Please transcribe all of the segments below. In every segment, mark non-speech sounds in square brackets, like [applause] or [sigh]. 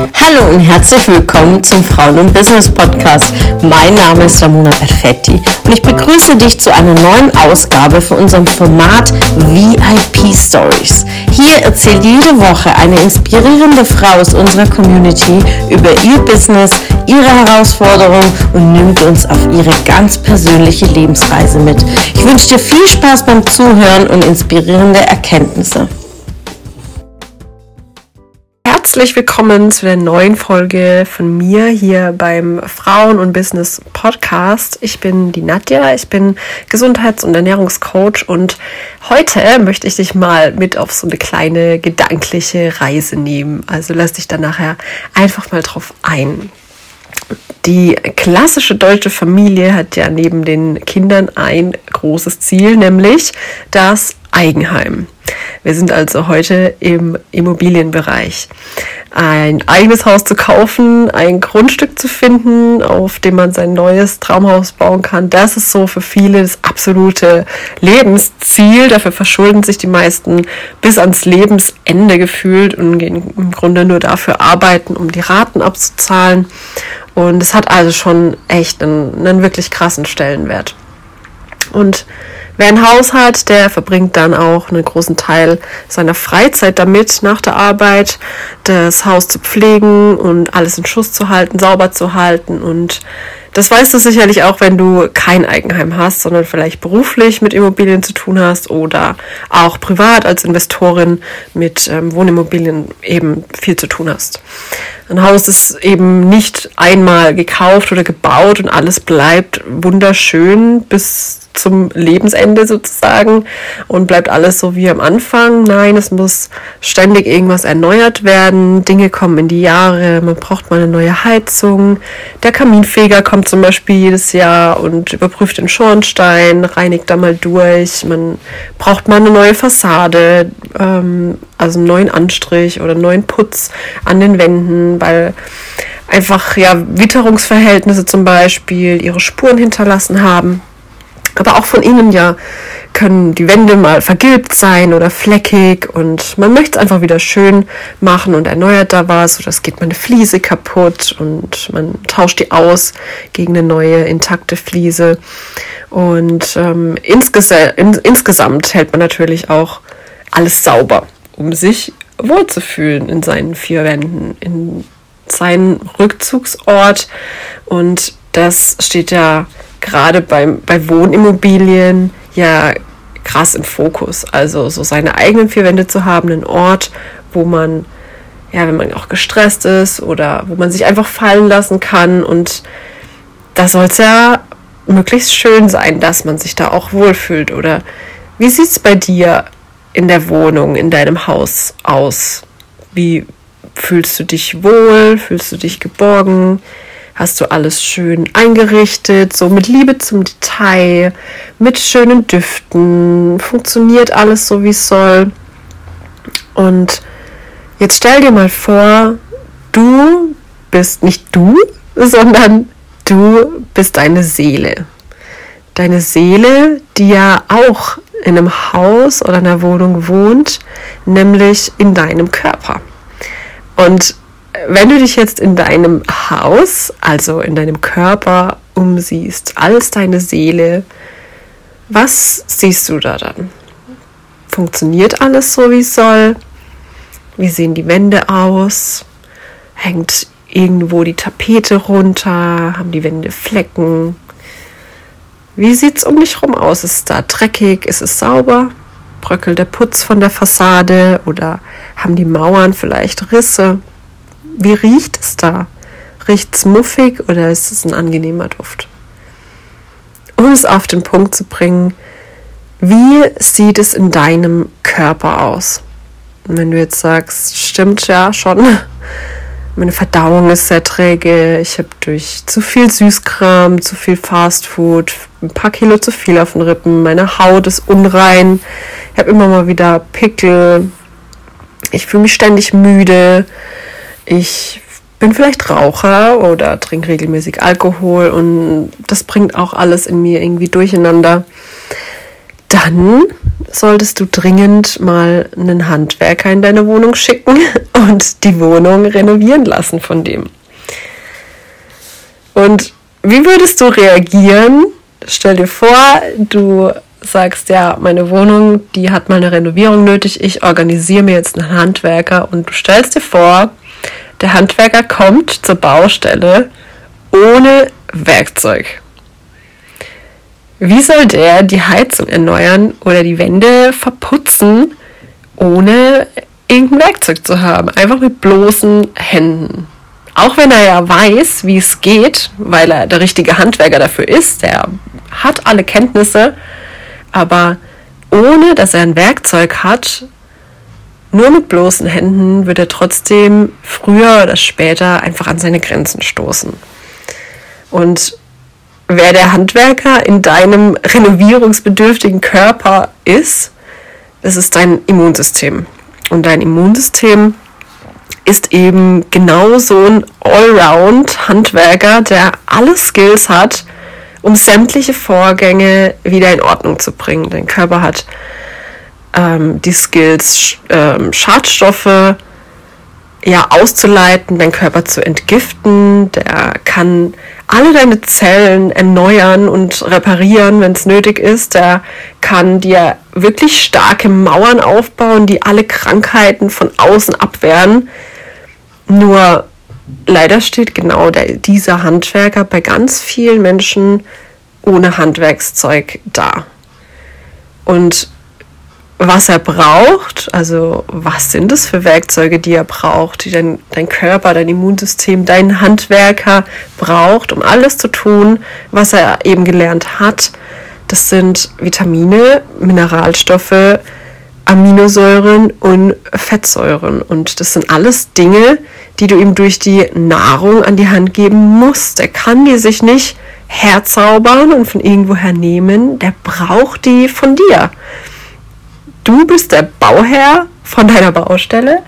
Hallo und herzlich willkommen zum Frauen und Business Podcast. Mein Name ist Ramona Perfetti und ich begrüße dich zu einer neuen Ausgabe von unserem Format VIP Stories. Hier erzählt jede Woche eine inspirierende Frau aus unserer Community über ihr Business, ihre Herausforderungen und nimmt uns auf ihre ganz persönliche Lebensreise mit. Ich wünsche dir viel Spaß beim Zuhören und inspirierende Erkenntnisse. Herzlich willkommen zu der neuen Folge von mir hier beim Frauen- und Business Podcast. Ich bin die Nadja, ich bin Gesundheits- und Ernährungscoach und heute möchte ich dich mal mit auf so eine kleine gedankliche Reise nehmen. Also lass dich dann nachher einfach mal drauf ein. Die klassische deutsche Familie hat ja neben den Kindern ein großes Ziel, nämlich das Eigenheim. Wir sind also heute im Immobilienbereich. Ein eigenes Haus zu kaufen, ein Grundstück zu finden, auf dem man sein neues Traumhaus bauen kann, das ist so für viele das absolute Lebensziel. Dafür verschulden sich die meisten bis ans Lebensende gefühlt und gehen im Grunde nur dafür arbeiten, um die Raten abzuzahlen. Und es hat also schon echt einen, einen wirklich krassen Stellenwert. Und wer ein Haus hat, der verbringt dann auch einen großen Teil seiner Freizeit damit, nach der Arbeit das Haus zu pflegen und alles in Schuss zu halten, sauber zu halten. Und das weißt du sicherlich auch, wenn du kein Eigenheim hast, sondern vielleicht beruflich mit Immobilien zu tun hast oder auch privat als Investorin mit ähm, Wohnimmobilien eben viel zu tun hast. Ein Haus ist eben nicht einmal gekauft oder gebaut und alles bleibt wunderschön bis zum Lebensende sozusagen und bleibt alles so wie am Anfang. Nein, es muss ständig irgendwas erneuert werden. Dinge kommen in die Jahre. Man braucht mal eine neue Heizung. Der Kaminfeger kommt zum Beispiel jedes Jahr und überprüft den Schornstein, reinigt da mal durch. Man braucht mal eine neue Fassade, ähm, also einen neuen Anstrich oder einen neuen Putz an den Wänden, weil einfach ja Witterungsverhältnisse zum Beispiel ihre Spuren hinterlassen haben. Aber auch von innen ja können die Wände mal vergilbt sein oder fleckig und man möchte es einfach wieder schön machen und erneuert da was oder es geht mal eine Fliese kaputt und man tauscht die aus gegen eine neue intakte Fliese. Und ähm, insges in, insgesamt hält man natürlich auch alles sauber, um sich wohlzufühlen in seinen vier Wänden, in seinen Rückzugsort. Und das steht ja gerade beim, bei Wohnimmobilien ja krass im Fokus. Also so seine eigenen vier Wände zu haben, einen Ort, wo man, ja, wenn man auch gestresst ist oder wo man sich einfach fallen lassen kann. Und da soll es ja möglichst schön sein, dass man sich da auch wohlfühlt. Oder wie sieht es bei dir in der Wohnung, in deinem Haus aus? Wie fühlst du dich wohl? Fühlst du dich geborgen? Hast du alles schön eingerichtet, so mit Liebe zum Detail, mit schönen Düften, funktioniert alles so wie es soll. Und jetzt stell dir mal vor, du bist nicht du, sondern du bist deine Seele. Deine Seele, die ja auch in einem Haus oder einer Wohnung wohnt, nämlich in deinem Körper. Und wenn du dich jetzt in deinem Haus, also in deinem Körper umsiehst, als deine Seele, was siehst du da dann? Funktioniert alles so, wie es soll? Wie sehen die Wände aus? Hängt irgendwo die Tapete runter? Haben die Wände Flecken? Wie sieht es um dich herum aus? Ist es da dreckig? Ist es sauber? Bröckelt der Putz von der Fassade? Oder haben die Mauern vielleicht Risse? Wie riecht es da? Riecht es muffig oder ist es ein angenehmer Duft? Um es auf den Punkt zu bringen, wie sieht es in deinem Körper aus? Und wenn du jetzt sagst, stimmt ja schon, [laughs] meine Verdauung ist sehr träge, ich habe durch zu viel Süßkram, zu viel Fastfood, ein paar Kilo zu viel auf den Rippen, meine Haut ist unrein, ich habe immer mal wieder Pickel, ich fühle mich ständig müde, ich bin vielleicht Raucher oder trinke regelmäßig Alkohol und das bringt auch alles in mir irgendwie durcheinander, dann solltest du dringend mal einen Handwerker in deine Wohnung schicken [laughs] und die Wohnung renovieren lassen von dem. Und wie würdest du reagieren? Stell dir vor, du sagst, ja, meine Wohnung, die hat mal eine Renovierung nötig, ich organisiere mir jetzt einen Handwerker und du stellst dir vor, der Handwerker kommt zur Baustelle ohne Werkzeug. Wie soll der die Heizung erneuern oder die Wände verputzen, ohne irgendein Werkzeug zu haben? Einfach mit bloßen Händen. Auch wenn er ja weiß, wie es geht, weil er der richtige Handwerker dafür ist, der hat alle Kenntnisse, aber ohne dass er ein Werkzeug hat, nur mit bloßen Händen wird er trotzdem früher oder später einfach an seine Grenzen stoßen. Und wer der Handwerker in deinem renovierungsbedürftigen Körper ist, das ist dein Immunsystem. Und dein Immunsystem ist eben genau so ein Allround-Handwerker, der alle Skills hat, um sämtliche Vorgänge wieder in Ordnung zu bringen. Dein Körper hat ähm, die Skills, ähm, Schadstoffe ja, auszuleiten, deinen Körper zu entgiften. Der kann alle deine Zellen erneuern und reparieren, wenn es nötig ist. Der kann dir wirklich starke Mauern aufbauen, die alle Krankheiten von außen abwehren. Nur leider steht genau der, dieser Handwerker bei ganz vielen Menschen ohne Handwerkszeug da. Und was er braucht, also was sind es für Werkzeuge, die er braucht, die dein, dein Körper, dein Immunsystem, dein Handwerker braucht, um alles zu tun, was er eben gelernt hat. Das sind Vitamine, Mineralstoffe, Aminosäuren und Fettsäuren. Und das sind alles Dinge, die du ihm durch die Nahrung an die Hand geben musst. Er kann die sich nicht herzaubern und von irgendwoher nehmen. Der braucht die von dir du bist der Bauherr von deiner Baustelle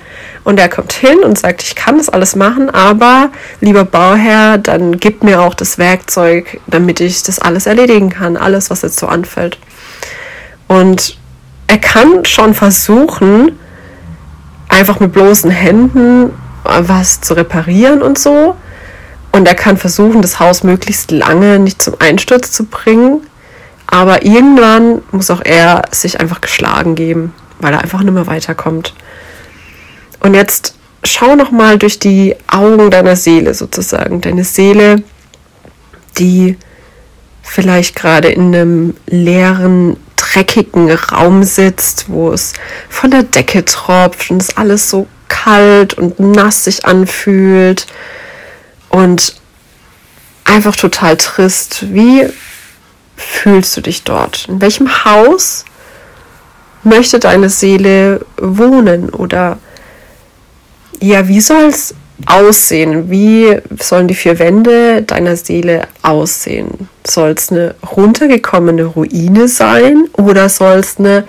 und er kommt hin und sagt, ich kann das alles machen, aber lieber Bauherr, dann gib mir auch das Werkzeug, damit ich das alles erledigen kann, alles, was jetzt so anfällt. Und er kann schon versuchen, einfach mit bloßen Händen was zu reparieren und so. Und er kann versuchen, das Haus möglichst lange nicht zum Einsturz zu bringen. Aber irgendwann muss auch er sich einfach geschlagen geben, weil er einfach nicht mehr weiterkommt. Und jetzt schau noch mal durch die Augen deiner Seele sozusagen. Deine Seele, die vielleicht gerade in einem leeren, dreckigen Raum sitzt, wo es von der Decke tropft und es alles so kalt und nass sich anfühlt und einfach total trist. Wie fühlst du dich dort? In welchem Haus möchte deine Seele wohnen? Oder ja, wie soll es aussehen? Wie sollen die vier Wände deiner Seele aussehen? Soll es eine runtergekommene Ruine sein oder soll es eine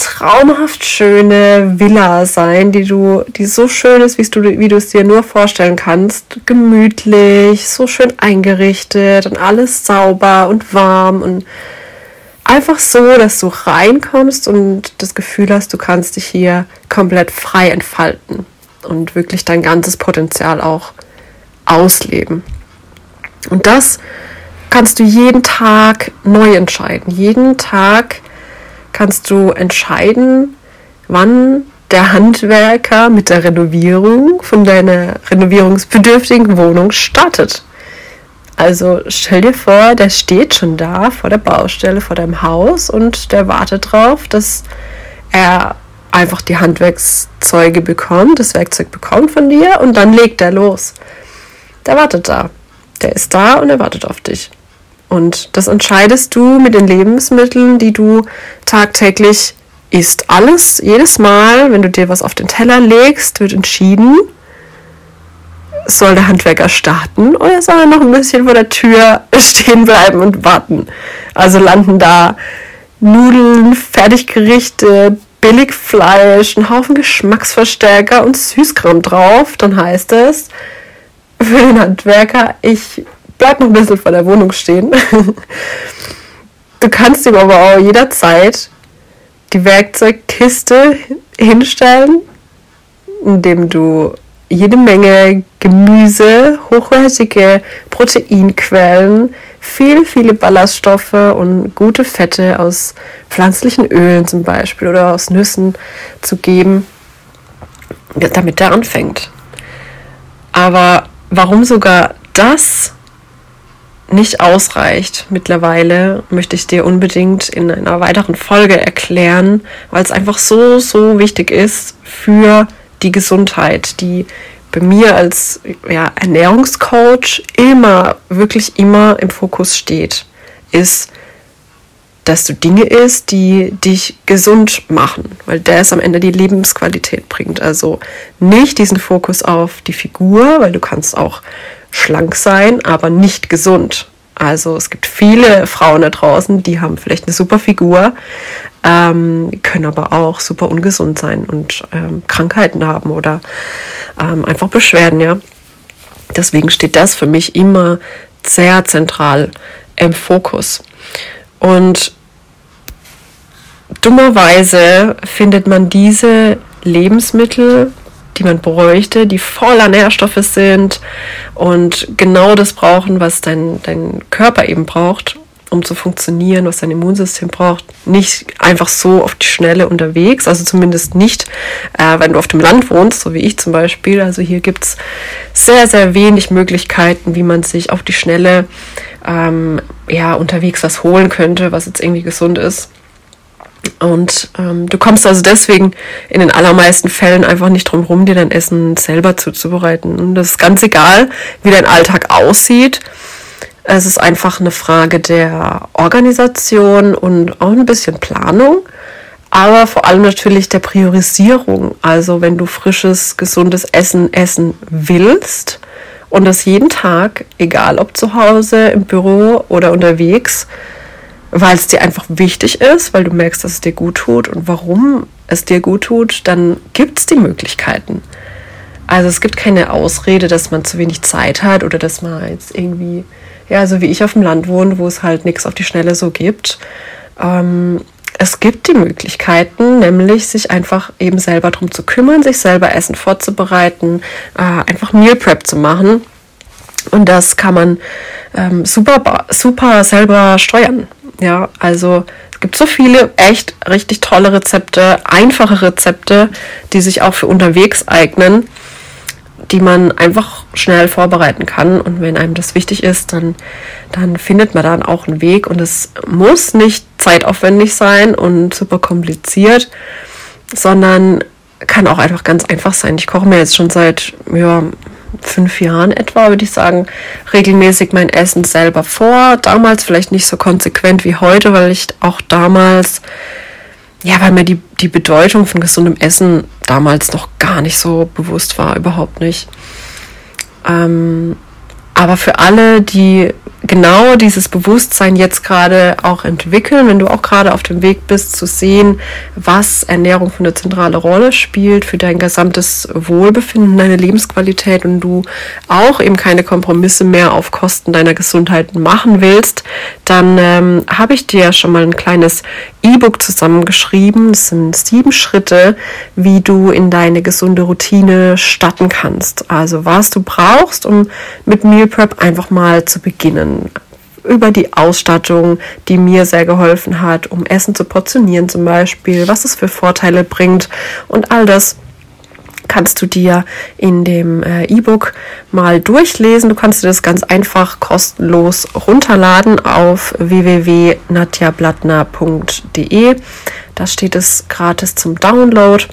traumhaft schöne Villa sein, die du, die so schön ist, wie du, wie du es dir nur vorstellen kannst. Gemütlich, so schön eingerichtet und alles sauber und warm und einfach so, dass du reinkommst und das Gefühl hast, du kannst dich hier komplett frei entfalten und wirklich dein ganzes Potenzial auch ausleben. Und das kannst du jeden Tag neu entscheiden. Jeden Tag kannst du entscheiden, wann der Handwerker mit der Renovierung von deiner renovierungsbedürftigen Wohnung startet. Also stell dir vor, der steht schon da vor der Baustelle, vor deinem Haus und der wartet darauf, dass er einfach die Handwerkszeuge bekommt, das Werkzeug bekommt von dir und dann legt er los. Der wartet da. Der ist da und er wartet auf dich. Und das entscheidest du mit den Lebensmitteln, die du tagtäglich isst. Alles, jedes Mal, wenn du dir was auf den Teller legst, wird entschieden, soll der Handwerker starten oder soll er noch ein bisschen vor der Tür [laughs] stehen bleiben und warten. Also landen da Nudeln, Fertiggerichte, Billigfleisch, ein Haufen Geschmacksverstärker und Süßkram drauf. Dann heißt es für den Handwerker, ich bleib noch ein bisschen vor der Wohnung stehen. du kannst ihm aber auch jederzeit die Werkzeugkiste hinstellen, indem du jede Menge Gemüse, hochwertige Proteinquellen, viel, viele Ballaststoffe und gute Fette aus pflanzlichen Ölen zum Beispiel oder aus Nüssen zu geben, damit der anfängt. Aber warum sogar das nicht ausreicht mittlerweile, möchte ich dir unbedingt in einer weiteren Folge erklären, weil es einfach so, so wichtig ist für die Gesundheit, die bei mir als ja, Ernährungscoach immer, wirklich immer im Fokus steht, ist, dass du Dinge isst, die dich gesund machen, weil das am Ende die Lebensqualität bringt. Also nicht diesen Fokus auf die Figur, weil du kannst auch schlank sein, aber nicht gesund. Also es gibt viele Frauen da draußen, die haben vielleicht eine super Figur, ähm, können aber auch super ungesund sein und ähm, Krankheiten haben oder ähm, einfach Beschwerden, ja. Deswegen steht das für mich immer sehr zentral im Fokus. Und dummerweise findet man diese Lebensmittel die man bräuchte, die voller Nährstoffe sind und genau das brauchen, was dein, dein Körper eben braucht, um zu funktionieren, was dein Immunsystem braucht, nicht einfach so auf die Schnelle unterwegs, also zumindest nicht, äh, wenn du auf dem Land wohnst, so wie ich zum Beispiel. Also hier gibt es sehr, sehr wenig Möglichkeiten, wie man sich auf die Schnelle ähm, ja, unterwegs was holen könnte, was jetzt irgendwie gesund ist. Und ähm, du kommst also deswegen in den allermeisten Fällen einfach nicht drum rum, dir dein Essen selber zuzubereiten. Und das ist ganz egal, wie dein Alltag aussieht. Es ist einfach eine Frage der Organisation und auch ein bisschen Planung, aber vor allem natürlich der Priorisierung. Also wenn du frisches, gesundes Essen essen willst und das jeden Tag, egal ob zu Hause, im Büro oder unterwegs, weil es dir einfach wichtig ist, weil du merkst, dass es dir gut tut und warum es dir gut tut, dann gibt es die Möglichkeiten. Also es gibt keine Ausrede, dass man zu wenig Zeit hat oder dass man jetzt irgendwie, ja, so wie ich auf dem Land wohne, wo es halt nichts auf die Schnelle so gibt. Ähm, es gibt die Möglichkeiten, nämlich sich einfach eben selber darum zu kümmern, sich selber Essen vorzubereiten, äh, einfach Meal Prep zu machen. Und das kann man ähm, super, super selber steuern. Ja, also es gibt so viele echt richtig tolle Rezepte, einfache Rezepte, die sich auch für unterwegs eignen, die man einfach schnell vorbereiten kann. Und wenn einem das wichtig ist, dann, dann findet man dann auch einen Weg. Und es muss nicht zeitaufwendig sein und super kompliziert, sondern kann auch einfach ganz einfach sein. Ich koche mir jetzt schon seit ja, fünf Jahren etwa, würde ich sagen, regelmäßig mein Essen selber vor. Damals vielleicht nicht so konsequent wie heute, weil ich auch damals, ja, weil mir die, die Bedeutung von gesundem Essen damals noch gar nicht so bewusst war, überhaupt nicht. Ähm, aber für alle, die genau dieses Bewusstsein jetzt gerade auch entwickeln, wenn du auch gerade auf dem Weg bist zu sehen, was Ernährung für eine zentrale Rolle spielt für dein gesamtes Wohlbefinden, deine Lebensqualität und du auch eben keine Kompromisse mehr auf Kosten deiner Gesundheit machen willst, dann ähm, habe ich dir schon mal ein kleines E-Book zusammengeschrieben. Das sind sieben Schritte, wie du in deine gesunde Routine starten kannst. Also was du brauchst, um mit Meal Prep einfach mal zu beginnen über die Ausstattung, die mir sehr geholfen hat, um Essen zu portionieren zum Beispiel, was es für Vorteile bringt und all das kannst du dir in dem äh, E-Book mal durchlesen. Du kannst dir das ganz einfach kostenlos runterladen auf www.nadjablattner.de. Da steht es gratis zum Download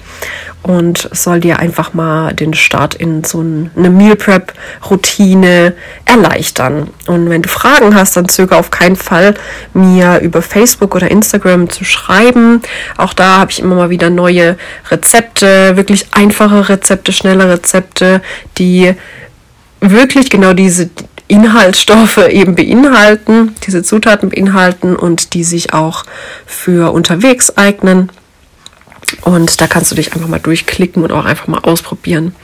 und soll dir einfach mal den Start in so eine Meal Prep Routine erleichtern. Und wenn du Fragen hast, dann zögere auf keinen Fall, mir über Facebook oder Instagram zu schreiben. Auch da habe ich immer mal wieder neue Rezepte, wirklich einfache Rezepte, schnelle Rezepte, die wirklich genau diese Inhaltsstoffe eben beinhalten, diese Zutaten beinhalten und die sich auch für unterwegs eignen. Und da kannst du dich einfach mal durchklicken und auch einfach mal ausprobieren.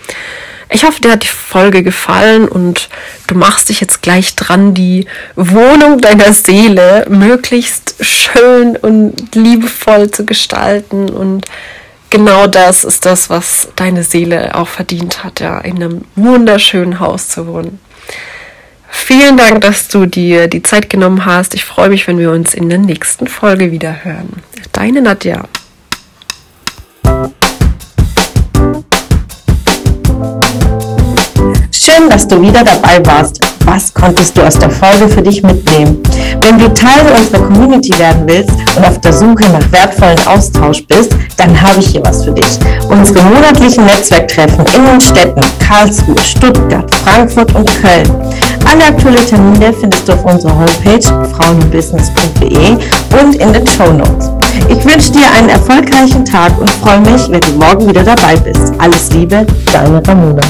Ich hoffe, dir hat die Folge gefallen und du machst dich jetzt gleich dran, die Wohnung deiner Seele möglichst schön und liebevoll zu gestalten. Und genau das ist das, was deine Seele auch verdient hat, ja, in einem wunderschönen Haus zu wohnen. Vielen Dank, dass du dir die Zeit genommen hast. Ich freue mich, wenn wir uns in der nächsten Folge wieder hören. Deine Nadja. Dass du wieder dabei warst. Was konntest du aus der Folge für dich mitnehmen? Wenn du Teil unserer Community werden willst und auf der Suche nach wertvollen Austausch bist, dann habe ich hier was für dich. Unsere monatlichen Netzwerktreffen in den Städten Karlsruhe, Stuttgart, Frankfurt und Köln. Alle aktuellen Termine findest du auf unserer Homepage frauenbusiness.de und in den Show Notes. Ich wünsche dir einen erfolgreichen Tag und freue mich, wenn du morgen wieder dabei bist. Alles Liebe, deine Ramona.